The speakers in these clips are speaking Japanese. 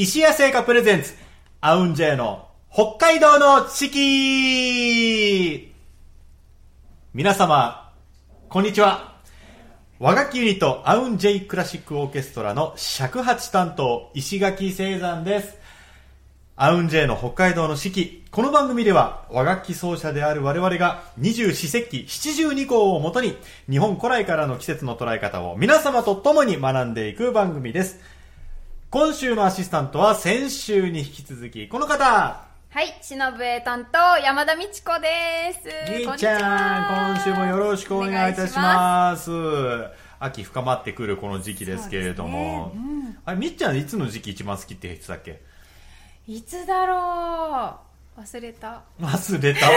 石屋製菓プレゼンツ、アウンジェイの北海道の四季皆様、こんにちは。和楽器ユニット、アウンジェイクラシックオーケストラの尺八担当、石垣聖山です。アウンジェイの北海道の四季。この番組では和楽器奏者である我々が二十四節気七十二項をもとに日本古来からの季節の捉え方を皆様と共に学んでいく番組です。今週のアシスタントは先週に引き続きこの方はい、しのぶえ担当、山田美智子です。みーちゃん、今週もよろしくお願いいたします。秋深まってくるこの時期ですけれども、あれ、みっちゃんいつの時期一番好きって言ってたっけ？いつだろう忘れた。忘れた。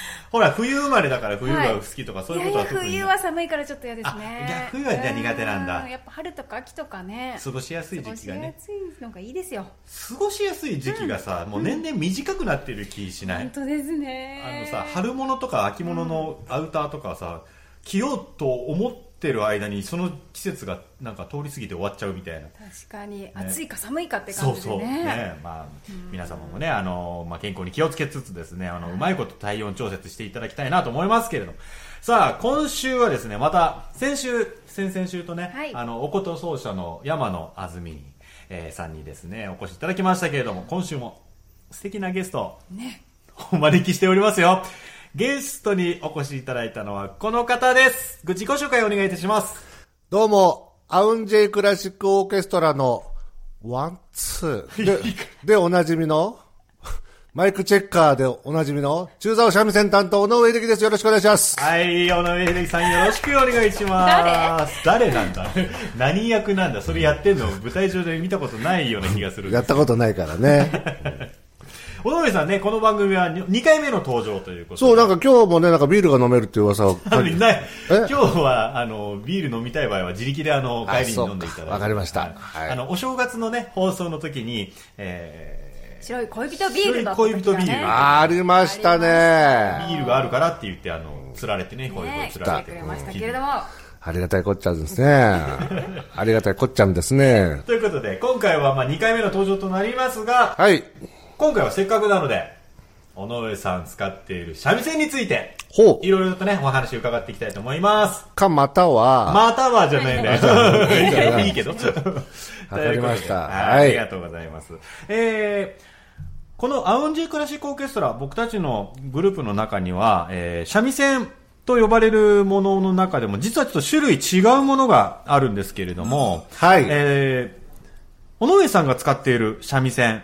ほら、冬生まれだから冬が好きとか、そういうことは特に。いやいや、冬は寒いからちょっと嫌ですね。あ逆冬はじゃあ苦手なんだうやっぱ春とか秋とかね。過ごしやすい時期がね。過ごしやすいのがいいですよ。過ごしやすい時期がさ、もう年々短くなってる気しない、本当ですね。あのさ、春物とか秋物のアウターとかさ、着ようと思ってる間にその季節がなんか通り過ぎて終わっちゃうみたいな。確かに、暑いか寒いかってそうそう。感じでね。ねまあ、皆様もねあの、まあ、健康に気をつけつつですねあのうまいこと体温調節していただきたいなと思いますけれども。さあ今週はですねまた先週先々週とね、はい。あのおこと奏者の山野あずみに、えーさんにですねお越しいただきましたけれども今週も素敵なゲストをね。お招きしておりますよゲストにお越しいただいたのはこの方ですご自己紹介お願いいたしますどうも、アウンジェイクラシックオーケストラのワン、ツーで、でおなじみの、マイクチェッカーでおなじみの、中棹三味線担当、尾上秀樹です。よろしくお願いします。はい、尾上秀樹さんよろしくお願いします。誰？なんだ？何役なんだ？それやってんの？舞台上で見たことないような気がする。やったことないからね。尾上さんね、この番組は2回目の登場ということで。そう、なんか今日もね、なんかビールが飲めるっていう噂を。あのないえ？今日は、あの、ビール飲みたい場合は自力であの、あ帰りに飲んでいただいて。わかりましたはいはいあの、お正月のね、放送の時に、え白い恋人ビールだね。白い恋人ビールあありましたー、ね。ビールがあるからって言って、あの、釣られてね、こういう釣られて。来てくれましたけれども。ありがたいこっちゃんですね。ありがたいこっちゃんですね。ということで、今回はまあ2回目の登場となりますが、はい。今回はせっかくなので、尾上さん使っている三味線について、ほう。いろいろとね、お話を伺っていきたいと思います。か、または、またはじゃないね。いいけど。わかりましたはい。はいありがとうございます。えーこのアウンジークラシックオーケストラ、僕たちのグループの中には、えー三味線と呼ばれるものの中でも、実はちょっと種類違うものがあるんですけれども、はいえー尾上さんが使っている三味線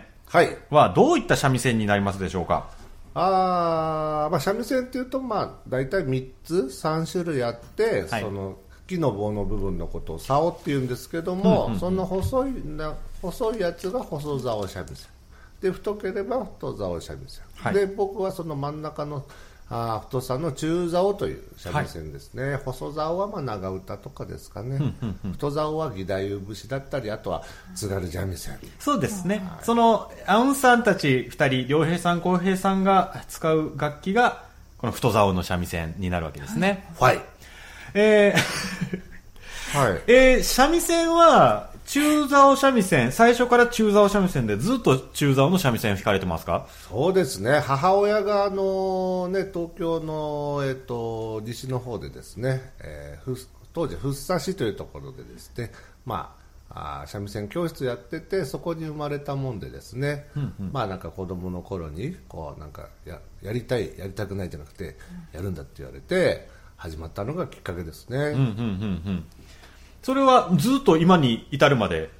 はどういった三味線になりますでしょうか？あーまあ、三味線っていうと、まあ、大体3つ、3種類あって、はい。その木の棒の部分のことを竿って言うんですけども、その細いな細いやつが細竿三味線。で太ければ太竿三味線、はい。で僕はその真ん中のあー太さの中竿という三味線ですね、細竿はまあ長唄とかですかね、太竿は義太夫節だったりあとは津軽三味線。そうですね。その、アウンさんたち二人、良平さん、浩平さんが使う楽器が、この太竿の三味線になるわけですね。はい、えー はい。えー三味線は、中竿三味線、最初から中竿三味線でずっと中竿の三味線を弾かれてますか？そうですね。母親があの、ね、東京の、えっと西の方でですね、えーふ当時福生市というところでですね、まあ、あー三味線教室やっててそこに生まれたもんでですね、まあなんか子供の頃にこうなんかややりたいやりたくないじゃなくてやるんだって言われて始まったのがきっかけですね、うんうんうんうん。それはずっと今に至るまで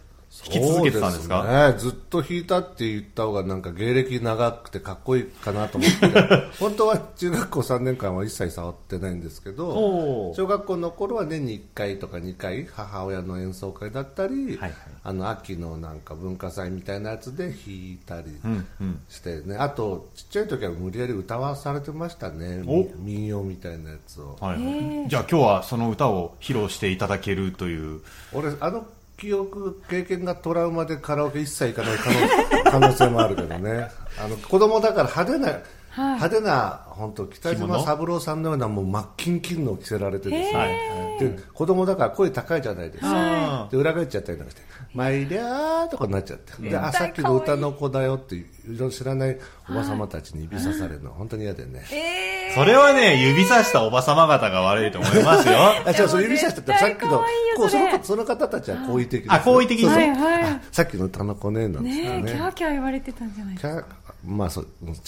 弾き続けてたんですか？そうですね、ずっと弾いたって言った方がなんか芸歴長くてかっこいいかなと思って。本当は中学校3年間は一切触ってないんですけおどー。小学校の頃は年に1回とか2回母親の演奏会だったり、はいあの秋のなんか文化祭みたいなやつで弾いたりうんうん。してね、あとちっちゃい時は無理やり歌わされてましたね。お。民謡みたいなやつを。はいはい。じゃあ今日はその歌を披露していただけるという。俺あの記憶経験がトラウマでカラオケ一切行かない可能 可能性もあるけどね。あの子供だから派手な派手な本当北島三郎さんのようなもう真っキンキンのを着せられてですはねいで子供だから声高いじゃないですか、はで裏返っちゃったりなんかして「まいりゃー」とかになっちゃって。であさっきの歌の子だよっていろいろ知らないおば様たちに指さされるのは本当に嫌でね、えそれはね、指さしたおばさま方が悪いと思いますよ。あ違うそれ指さしててさっきのこうそのその方たちは好意的ですあ好意的にそうそうはいはい。あさっきの歌の子ねなんですかね。キャーキャー言われてたんじゃないですか。まあそう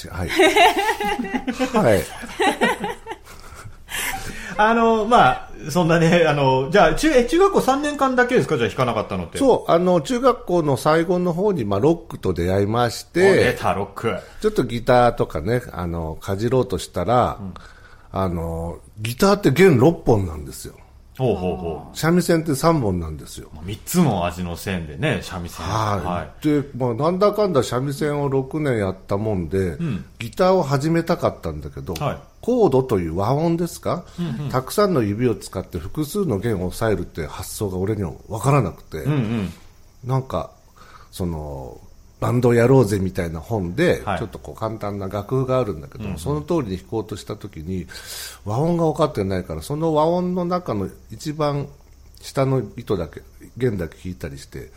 はいはい あの、まあ、そんなね、あの、じゃあ、中、え、中学校3年間だけですか？じゃあ弾かなかったのって。う。そうあの中学校の最後の方に、まあ、ロックと出会いまし出てた、ロック。ちょっとギターとかねあのかじろうとしたら、あのギターって弦6本なんですよほうほうほ三味線って3本なんですよ。う。3つの味の線でね、三味線。はい、で、まあ、なんだかんだ三味線を6年やったもんで、ギターを始めたかったんだけど、はい。コードという和音ですか、たくさんの指を使って複数の弦を押さえるって発想が俺には分からなくて、うんうん。なんかそのバンドやろうぜみたいな本で、はい。ちょっとこう簡単な楽譜があるんだけども、その通りに弾こうとした時に和音が分かってないからその和音の中の一番下の糸だけ弦だけ弾いたりして、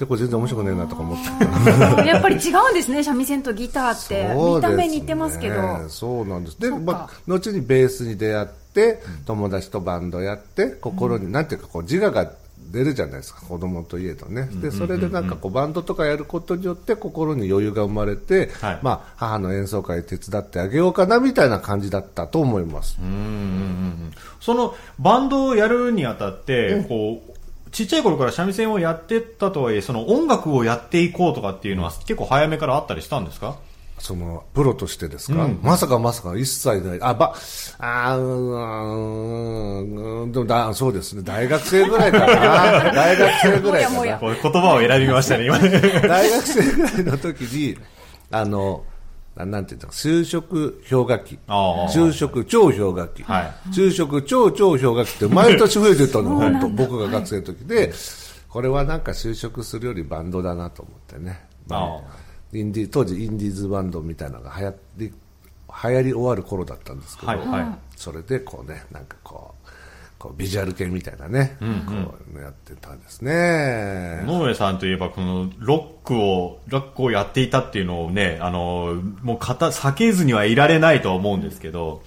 でこれ全然面白くねえなとか思って。た やっぱり違うんですね、三味線とギターって。見た目似てますけど。そうなんです。で、まあ、後にベースに出会って、友達とバンドやって心に、なんていうかこう自我が出るじゃないですか子供といえどね、でそれでなんかこうバンドとかやることによって心に余裕が生まれて、はい。まあ、母の演奏会手伝ってあげようかなみたいな感じだったと思います、その、バンドをやるにあたって、こう、ちっちゃい頃から三味線をやってたとはいえ、その音楽をやっていこうとかっていうのは結構早めからあったりしたんですか？そのプロとしてですか、まさかまさか一切ない、あばあーうーんでもだそうですね、大学生ぐらいかな、大学生ぐらいかな。もやもこう言葉を選びましたね、今。ね。大学生ぐらいの時に、あの、ななんていうんですか、就職氷河期。ああ就職超氷河期。は就職超超氷河期って毎 年増えてたの、本当僕が学生の時で、これはなんか就職するよりバンドだなと思ってね。あインディ当時インディーズバンドみたいなのが流行り、流行り終わる頃だったんですけど、はいはい。それでこうね、なんかこう、こうビジュアル系みたいなね、こうやってたんですね。野上さんといえば、このロックを、ロックをやっていたっていうのをね、あの、もうかた、避けずにはいられないとは思うんですけど、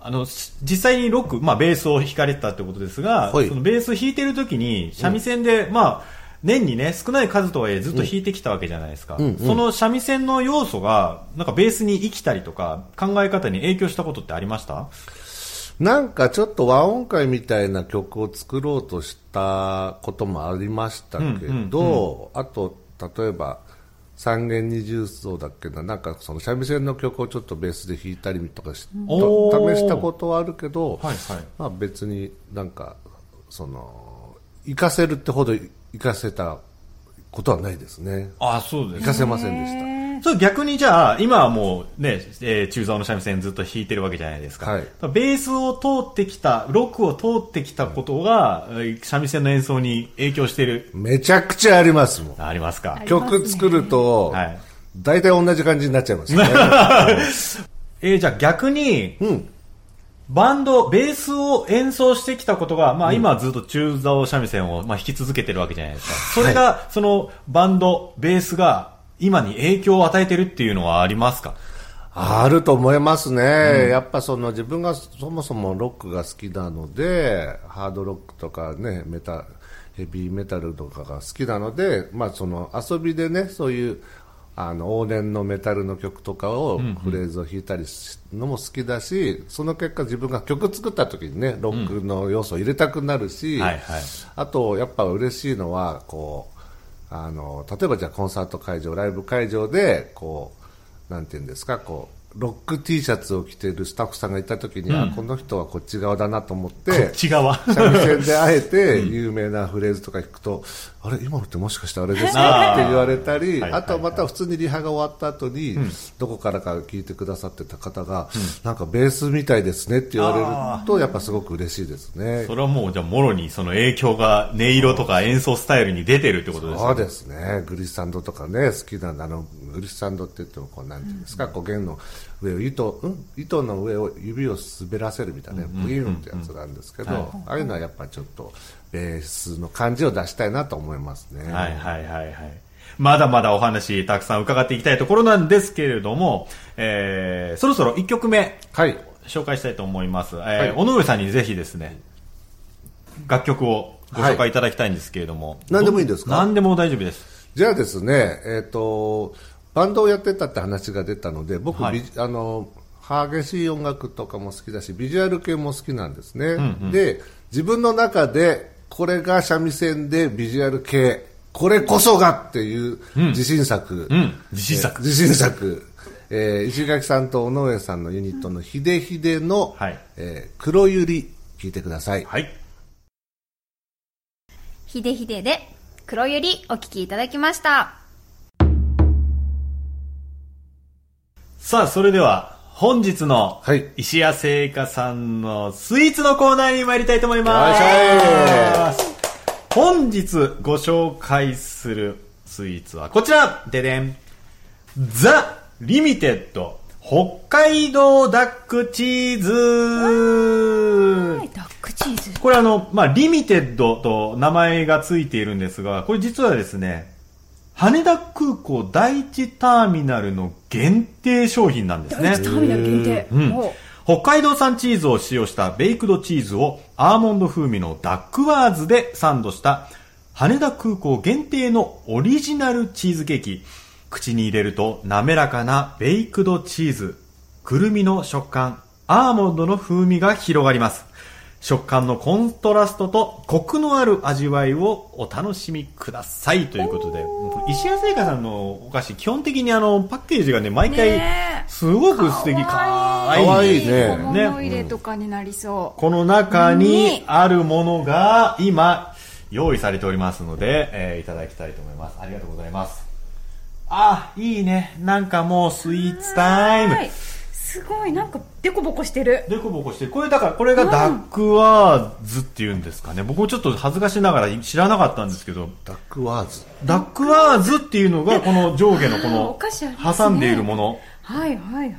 あの、し実際にロック、まあ、ベースを弾かれてたってことですが、はい。そのベース弾いてる時に、三味線で、まあ、年にね、少ない数とはいえずっと弾いてきたわけじゃないですか。その三味線の要素が、なんかベースに生きたりとか、考え方に影響したことってありました？なんかちょっと和音階みたいな曲を作ろうとしたこともありましたけど、あと、例えば、三弦二重奏だっけな、なんかその三味線の曲をちょっとベースで弾いたりとかし試したことはあるけど、はいはい。まあ別になんか、その、活かせるってほど活かせたことはないですね。あそうです活かせませんでした。そう逆にじゃあ、今はもうね、えー中座の三味線ずっと弾いてるわけじゃないですか。はいベースを通ってきた、ロックを通ってきたことが、えー三味線の演奏に影響している、めちゃくちゃありますもん。ありますか？曲作ると、はい。大体同じ感じになっちゃいますね。えーじゃあ逆に、うん。バンド、ベースを演奏してきたことが、まあ今はずっと中座を三味線を、まあ、弾き続けてるわけじゃないですか。それが、そのバンド、ベースが今に影響を与えてるっていうのはありますか？あると思いますね、やっぱその自分がそもそもロックが好きなので、ハードロックとかね、メタ、ヘビーメタルとかが好きなので、まあその遊びでね、そういう、あの往年のメタルの曲とかをフレーズを弾いたりするのも好きだし、その結果自分が曲作った時にねロックの要素を入れたくなるし、はいはい。あとやっぱ嬉しいのはこうあの例えばじゃあコンサート会場ライブ会場でこうなんていうんですかこうロック T シャツを着ているスタッフさんがいた時に、あこの人はこっち側だなと思ってこっち側。三味線であえて有名なフレーズとか聞くと、あれ今のってもしかしてあれですか？って言われたり、はいあとはまた普通にリハが終わった後に、どこからか聞いてくださってた方が、なんかベースみたいですねって言われると、やっぱすごく嬉しいですね。それはもう、じゃあ、もろにその影響が音色とか演奏スタイルに出てるってことですそうね。ですね。グリッサンドとかね、好きな、あの、漆サンドって言ってもこうなんていうんですか、こう弦の上を糸,、うん、糸の上を指を滑らせるみたいな、ブイーンってやつなんですけど、ああいうのはやっぱちょっとベースの感じを出したいなと思いますね。はいはいはいはい。まだまだお話たくさん伺っていきたいところなんですけれども、えー、そろそろ1曲目はい。紹介したいと思います。えーはい尾上さんにぜひですね、楽曲をご紹介いただきたいんですけれども。何でもいいですか？何でも大丈夫です。じゃあですね、えっ、と、バンドをやってたって話が出たので、僕、はいあの、激しい音楽とかも好きだし、ビジュアル系も好きなんですね。で、自分の中で、これが三味線でビジュアル系、これこそがっていう自信作。うん、自信作。えー自信作。えー石垣さんと尾上さんのユニットのひでひでの、はいえー黒ゆり、聞いてください。はい。ひでひでで黒ゆりお聞きいただきました。さあ、それでは、本日のはい。石屋製菓さんのスイーツのコーナーに参りたいと思います。よいし本日ご紹介するスイーツはこちら。ででん。ザ・リミテッド。北海道ダックチーズ。ダックチーズ。これあの、まあ、リミテッドと名前がついているんですが、これ実はですね、羽田空港第一ターミナルの限定商品なんですね。第一ターミナル限定。うんお北海道産チーズを使用したベイクドチーズをアーモンド風味のダックワーズでサンドした羽田空港限定のオリジナルチーズケーキ。口に入れると滑らかなベイクドチーズ、くるみの食感、アーモンドの風味が広がります。食感のコントラストとコクのある味わいをお楽しみくださいということで、石屋製菓さんのお菓子、基本的にあの、パッケージがね、毎回すごく素敵、かわいい。かわいいね小物入れとかになりそこの中にあるものが今用意されておりますので、えーいただきたいと思います。ありがとうございます。あ、いいね。なんかもうスイーツう。タイムは。いすごい、なんか、デコボコしてる。でこぼこして、これだから、これがダックワーズっていうんですかね。僕もちょっと恥ずかしながら知らなかったんですけど、ダックワーズ？ダックワーズっていうのが、この上下のこの挟んでいるもの。はいはいはい。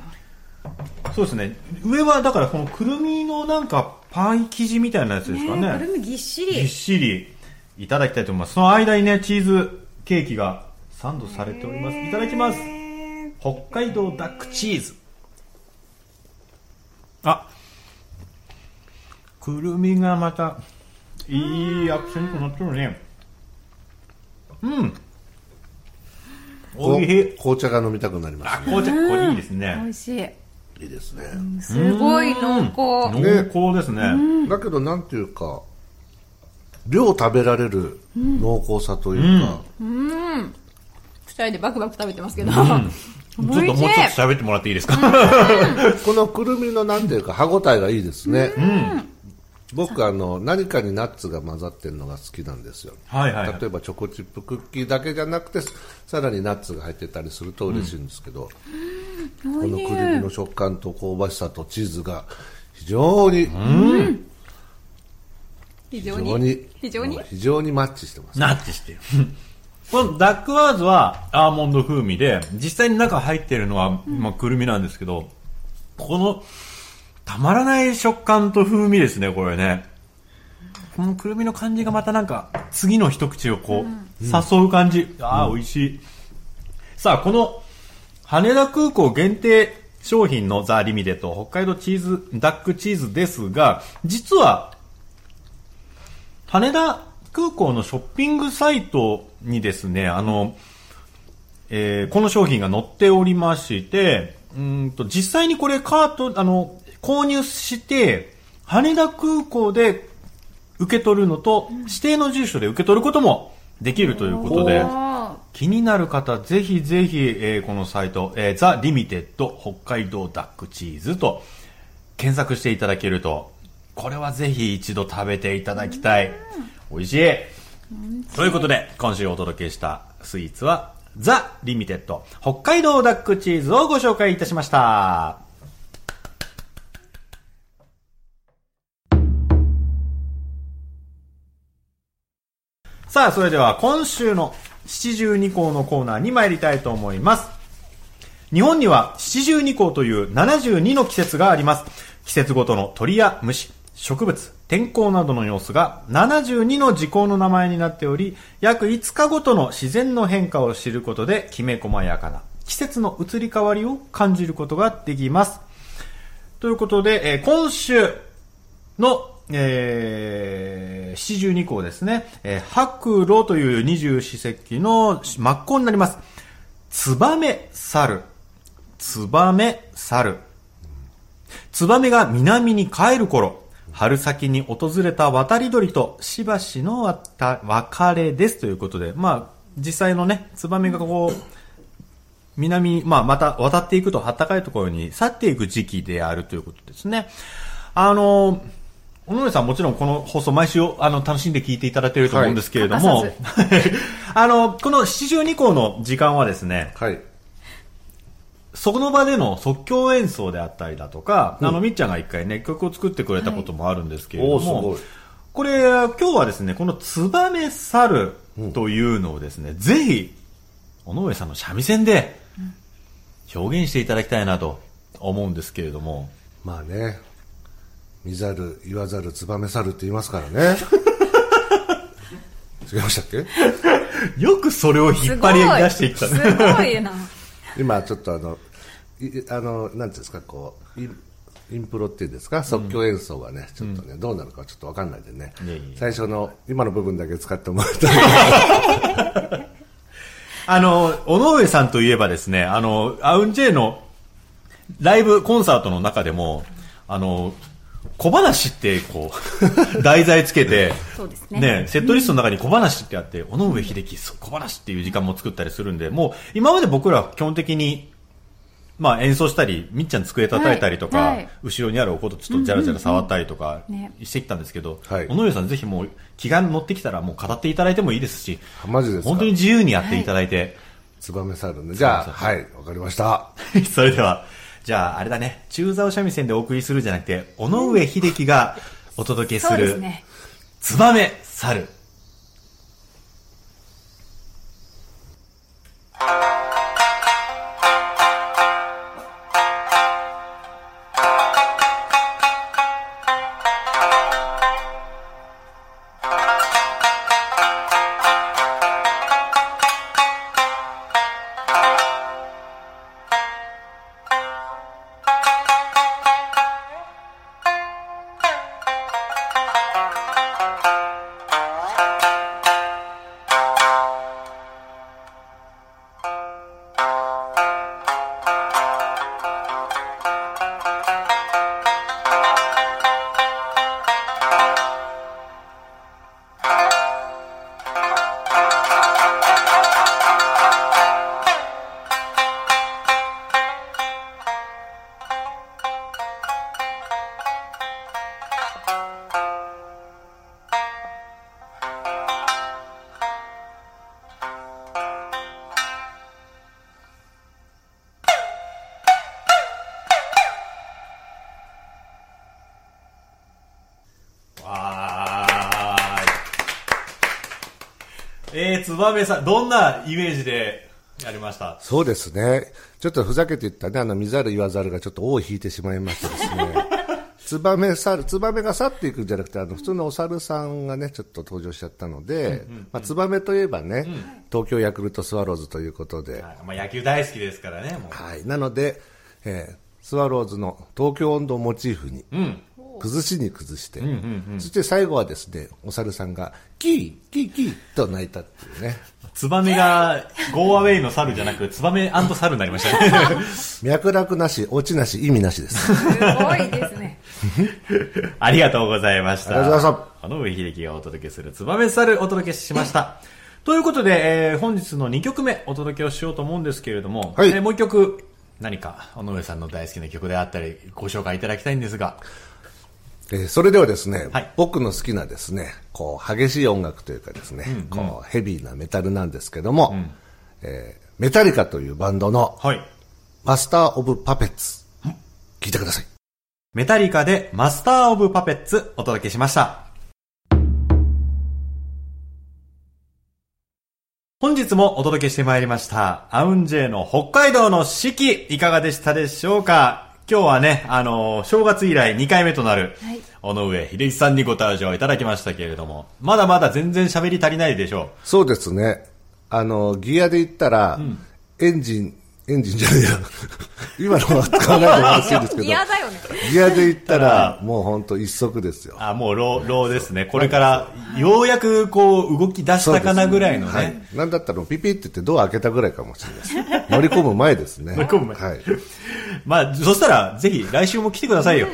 そうですね。上はだからこのくるみのなんかパイ生地みたいなやつですかね。くるみぎっしぎっり。しりいただきたいと思います。その間にね、チーズケーキがサンドされております。いただきます。北海道ダックチーズ。あ、くるみがまた、いいアクセントになってるね。うん。おいしい。紅茶が飲みたくなりまあ、すね。紅茶、これいいです美ね。味しい。いいですね。すごい濃厚。濃厚ですね。だけどなんていうか、量食べられる濃厚さというか、二人でバクバク食べてますけど。ちょっともうちょっと喋ってもらっていいですか、このくるみのなんていうか歯ごたえがいいですね。僕あの何かにナッツが混ざってるのが好きなんですよ。はいはいはい例えばチョコチップクッキーだけじゃなくてさらにナッツが入ってたりすると嬉しいんですけど、このくるみの食感と香ばしさとチーズが非常に、非非常常にに非常に？非常にマッチしてます。ナッチしてる。このダックワーズはアーモンド風味で、実際に中入ってるのは、まあ、くるみなんですけど、この、たまらない食感と風味ですね、これね。このくるみの感じがまたなんか、次の一口をこう、誘う感じ。ああ、美味しい。さあ、この、羽田空港限定商品のザ・リミテッド北海道チーズ、ダックチーズですが、実は、羽田空港のショッピングサイトにですね、あの、えーこの商品が載っておりまして、うーんと、実際にこれカート、あの、購入して、羽田空港で受け取るのと、指定の住所で受け取ることもできるということで、あ気になる方、ぜひぜひ、えーこのサイト、えー、ザ・リミテッド北海道ダックチーズと検索していただけると、これはぜひ一度食べていただきたい。美味しい。ということで、今週お届けしたスイーツは、ザ・リミテッド北海道ダックチーズをご紹介いたしました。さあ、それでは今週の七十二項のコーナーに参りたいと思います。日本には七十二項という72の季節があります。季節ごとの鳥や虫、植物、天候などの様子が72の時効の名前になっており、約5日ごとの自然の変化を知ることで、きめ細やかな季節の移り変わりを感じることができます。ということで、えー今週の、えー、七十二項ですね、えー、白露という二十四節気の真っ向になります。ツバメ猿。ツバメ猿。ツバメが南に帰る頃、春先に訪れた渡り鳥としばしのわた別れですということで、まあ、実際のね、ツバメがこう、南に、まあ、また渡っていくと暖かいところに去っていく時期であるということですね。あの、小野上さんもちろんこの放送毎週あの楽しんで聞いていただいていると思うんですけれども、はい あの、この七十二項の時間はですね、はい。その場での即興演奏であったりだとか、あの、みっちゃんが一回ね、曲を作ってくれたこともあるんですけれども、おーすごいこれ、今日はですね、このツバメ猿というのをですね、ぜひ、尾上さんの三味線で表現していただきたいなと思うんですけれども、まあね、見ざる、言わざる、ツバメ猿って言いますからね。違いましたっけ？よくそれを引っ張り出していったね。すごいな。今ちょっとあの、いあの、なんですか、こう、インプロっていうんですか、即興演奏がね、ちょっとね、どうなるかちょっとわかんないんでね。最初の、今の部分だけ使ってもらいたい。あの、尾上さんといえばですね、あの、アウンジェイのライブコンサートの中でも、あの、小話って、こう、題材つけて、そうですね。ね、セットリストの中に小話ってあって、尾上秀樹、小話っていう時間も作ったりするんで、もう、今まで僕らは基本的に、まあ演奏したり、みっちゃん机叩いたりとか、はいはい。後ろにあるおことちょっとジャラジャラ触ったりとかね。してきたんですけど、はい。尾上さんぜひもう気が乗ってきたらもう語っていただいてもいいですし、マジですか？本当に自由にやっていただいて、ツバメ猿ね。じゃあ、はい、わかりました。それでは、じゃあ、あれだね、中座を三味線でお送りするじゃなくて、尾上秀樹がお届けする、そうですね。ツバーい。えー、ツバメさん、どんなイメージでやりました？そうですね。ちょっとふざけて言ったね、あの、見ざる言わざるがちょっと尾を引いてしまいましてですね。ツバメ猿、ツバメが去っていくんじゃなくて、あの、普通のお猿さんがね、ちょっと登場しちゃったので、まあ、ツバメといえばね、東京ヤクルトスワローズということで、はいまあ、野球大好きですからね、もはい。なので、えースワローズの東京温度をモチーフに、う。うん。崩しに崩して、そして最後はですね、お猿さんが、キー、キー、キーと泣いたっていうね。ツバメが、ゴーアウェイの猿じゃなく、ツバメ猿になりましたね。脈絡なし、落ちなし、意味なしです。すごいですね。ありがとうございました。ありがとうございまあの上秀樹がお届けするツバメ猿お届けしました。ということで、えー本日の2曲目お届けをしようと思うんですけれども、はいえーもう1曲、何か、尾上さんの大好きな曲であったり、ご紹介いただきたいんですが、えーそれではですね、はい僕の好きなですね、こう、激しい音楽というかですね、こう、ヘビーなメタルなんですけども、えーメタリカというバンドのはい。マスター・オブ・パペッツ、聞いてください。メタリカでマスター・オブ・パペッツお届けしました。本日もお届けしてまいりました、アウンジェイの北海道の四季、いかがでしたでしょうか？今日はね、あの、正月以来2回目となる、はい。尾上秀樹さんにご登場いただきましたけれども、まだまだ全然喋り足りないでしょそうですね。あの、ギアで言ったら、エンジン、エンジンじゃねえや。今のは使わないでほしいんですけど。嫌だよね。ギアで言ったら、もう本当一速ですよう。。あ、もうロー、ローですね。これから、ようやくこう、動き出したかなぐらいのね。はい。なんだったらピピって言ってドア開けたぐらいかもしれないです。乗り込む前ですね。乗り込む前はい。まあ、そしたら、ぜひ来週も来てくださいよ。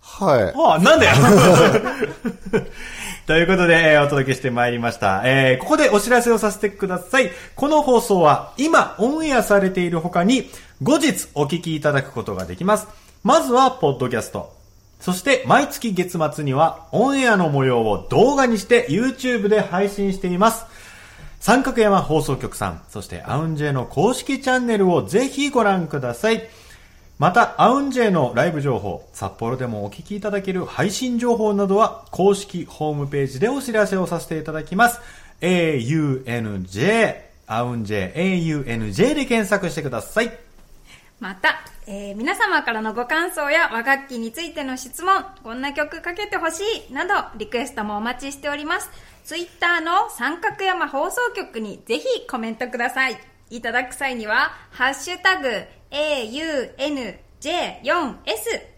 はい。ああ、なんだよ ということで、えーお届けしてまいりました。えーここでお知らせをさせてください。この放送は今オンエアされている他に後日お聞きいただくことができます。まずは、ポッドキャスト。そして、毎月月末にはオンエアの模様を動画にして YouTube で配信しています。三角山放送局さん、そしてアウンジェの公式チャンネルをぜひご覧ください。また、アウンジェのライブ情報、札幌でもお聞きいただける配信情報などは、公式ホームページでお知らせをさせていただきます。AUNJ、アウンジェ、AUNJ で検索してください。また、えー皆様からのご感想や和楽器についての質問、こんな曲かけてほしい、など、リクエストもお待ちしております。ツイッターの三角山放送局にぜひコメントください。いただく際には、ハッシュタグ、AUNJ4S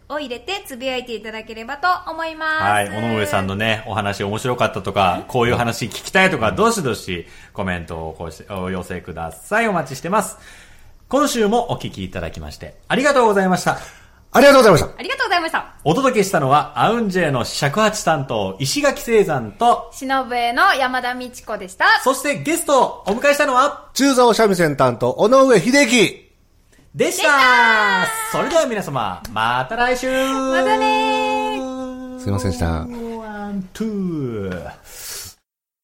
を入れてつぶやいていただければと思います。はい、尾上さんのね、お話面白かったとか、こういう話聞きたいとか、どしどしコメントをこうしお寄せください。お待ちしてます。今週もお聞きいただきまして、ありがとうございました。ありがとうございました。ありがとうございました。お届けしたのは、アウンジェの尺八担当、石垣聖山と、忍笛の山田美智子でした。そしてゲストをお迎えしたのは、中座三味線担当、尾上秀樹。でしたそれでは皆様、また来週またねー。すいませんでした。ワン、ツー。